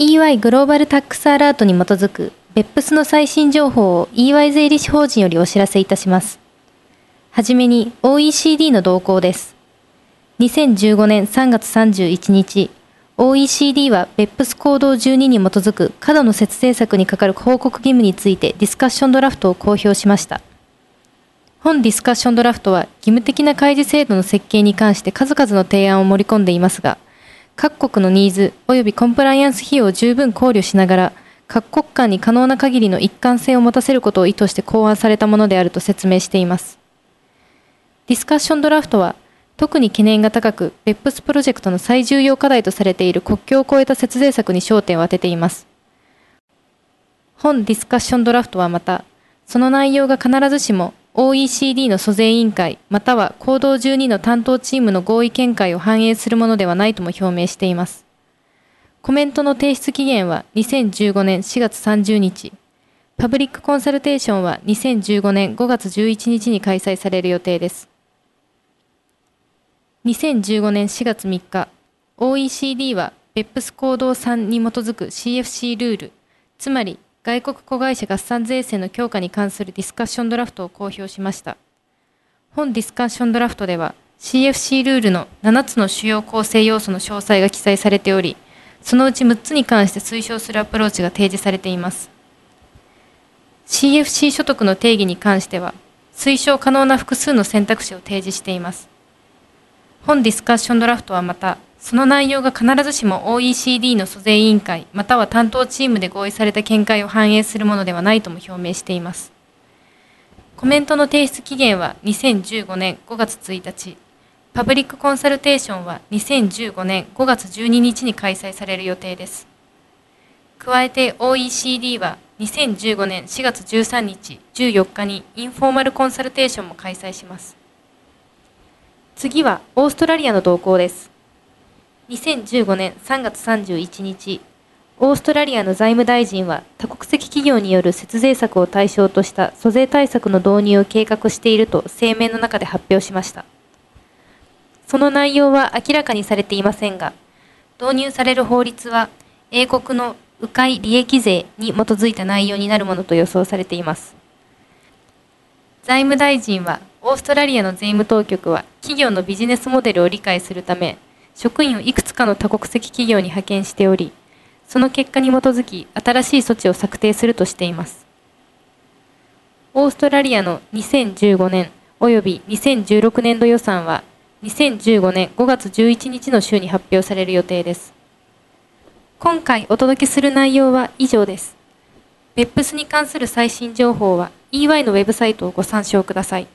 EY グローバルタックスアラートに基づく BEPS の最新情報を EY 税理士法人よりお知らせいたします。はじめに OECD の動向です。2015年3月31日、OECD は BEPS 行動12に基づく過度の節税策にかかる報告義務についてディスカッションドラフトを公表しました。本ディスカッションドラフトは義務的な開示制度の設計に関して数々の提案を盛り込んでいますが、各国のニーズ及びコンプライアンス費用を十分考慮しながら、各国間に可能な限りの一貫性を持たせることを意図して考案されたものであると説明しています。ディスカッションドラフトは、特に懸念が高く、ベップスプロジェクトの最重要課題とされている国境を越えた節税策に焦点を当てています。本ディスカッションドラフトはまた、その内容が必ずしも OECD の租税委員会または行動12の担当チームの合意見解を反映するものではないとも表明しています。コメントの提出期限は2015年4月30日、パブリックコンサルテーションは2015年5月11日に開催される予定です。2015年4月3日、OECD は BEPS 行動3に基づく CFC ルール、つまり外国子会社合算税制の強化に関するディスカッションドラフトを公表しました。本ディスカッションドラフトでは CFC ルールの7つの主要構成要素の詳細が記載されており、そのうち6つに関して推奨するアプローチが提示されています。CFC 所得の定義に関しては、推奨可能な複数の選択肢を提示しています。本ディスカッションドラフトはまた、その内容が必ずしも OECD の租税委員会または担当チームで合意された見解を反映するものではないとも表明しています。コメントの提出期限は2015年5月1日、パブリックコンサルテーションは2015年5月12日に開催される予定です。加えて OECD は2015年4月13日、14日にインフォーマルコンサルテーションも開催します。次はオーストラリアの動向です。2015年3月31日、オーストラリアの財務大臣は多国籍企業による節税策を対象とした租税対策の導入を計画していると声明の中で発表しました。その内容は明らかにされていませんが、導入される法律は英国の迂回利益税に基づいた内容になるものと予想されています。財務大臣は、オーストラリアの税務当局は企業のビジネスモデルを理解するため、職員をいくつかの多国籍企業に派遣しており、その結果に基づき新しい措置を策定するとしています。オーストラリアの2015年及び2016年度予算は2015年5月11日の週に発表される予定です。今回お届けする内容は以上です。別府スに関する最新情報は EY のウェブサイトをご参照ください。